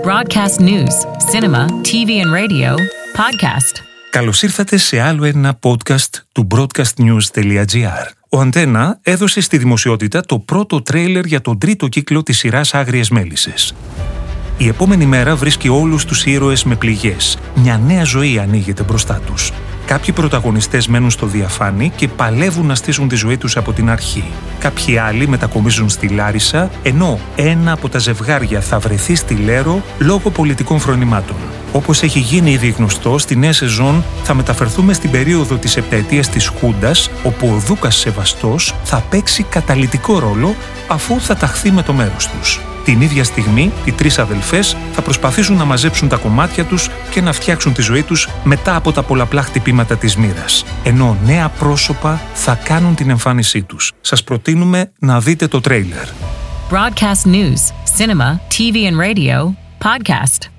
Broadcast news, cinema, TV and radio, podcast. Καλώς ήρθατε σε άλλο ένα podcast του broadcastnews.gr. Ο Αντένα έδωσε στη δημοσιότητα το πρώτο τρέιλερ για τον τρίτο κύκλο της σειράς Άγριες Μέλισσες. Η επόμενη μέρα βρίσκει όλους τους ήρωες με πληγές. Μια νέα ζωή ανοίγεται μπροστά τους. Κάποιοι πρωταγωνιστές μένουν στο διαφάνη και παλεύουν να στήσουν τη ζωή τους από την αρχή. Κάποιοι άλλοι μετακομίζουν στη Λάρισα, ενώ ένα από τα ζευγάρια θα βρεθεί στη Λέρο λόγω πολιτικών φρονημάτων. Όπως έχει γίνει ήδη γνωστό, στη νέα σεζόν θα μεταφερθούμε στην περίοδο της επταετίας της Χούντας, όπου ο Δούκας Σεβαστός θα παίξει καταλητικό ρόλο αφού θα ταχθεί με το μέρος τους. Την ίδια στιγμή, οι τρεις αδελφές θα προσπαθήσουν να μαζέψουν τα κομμάτια τους και να φτιάξουν τη ζωή τους μετά από τα πολλαπλά χτυπήματα της μοίρας. Ενώ νέα πρόσωπα θα κάνουν την εμφάνισή τους. Σας προτείνουμε να δείτε το τρέιλερ. Broadcast news, cinema, TV and radio, podcast.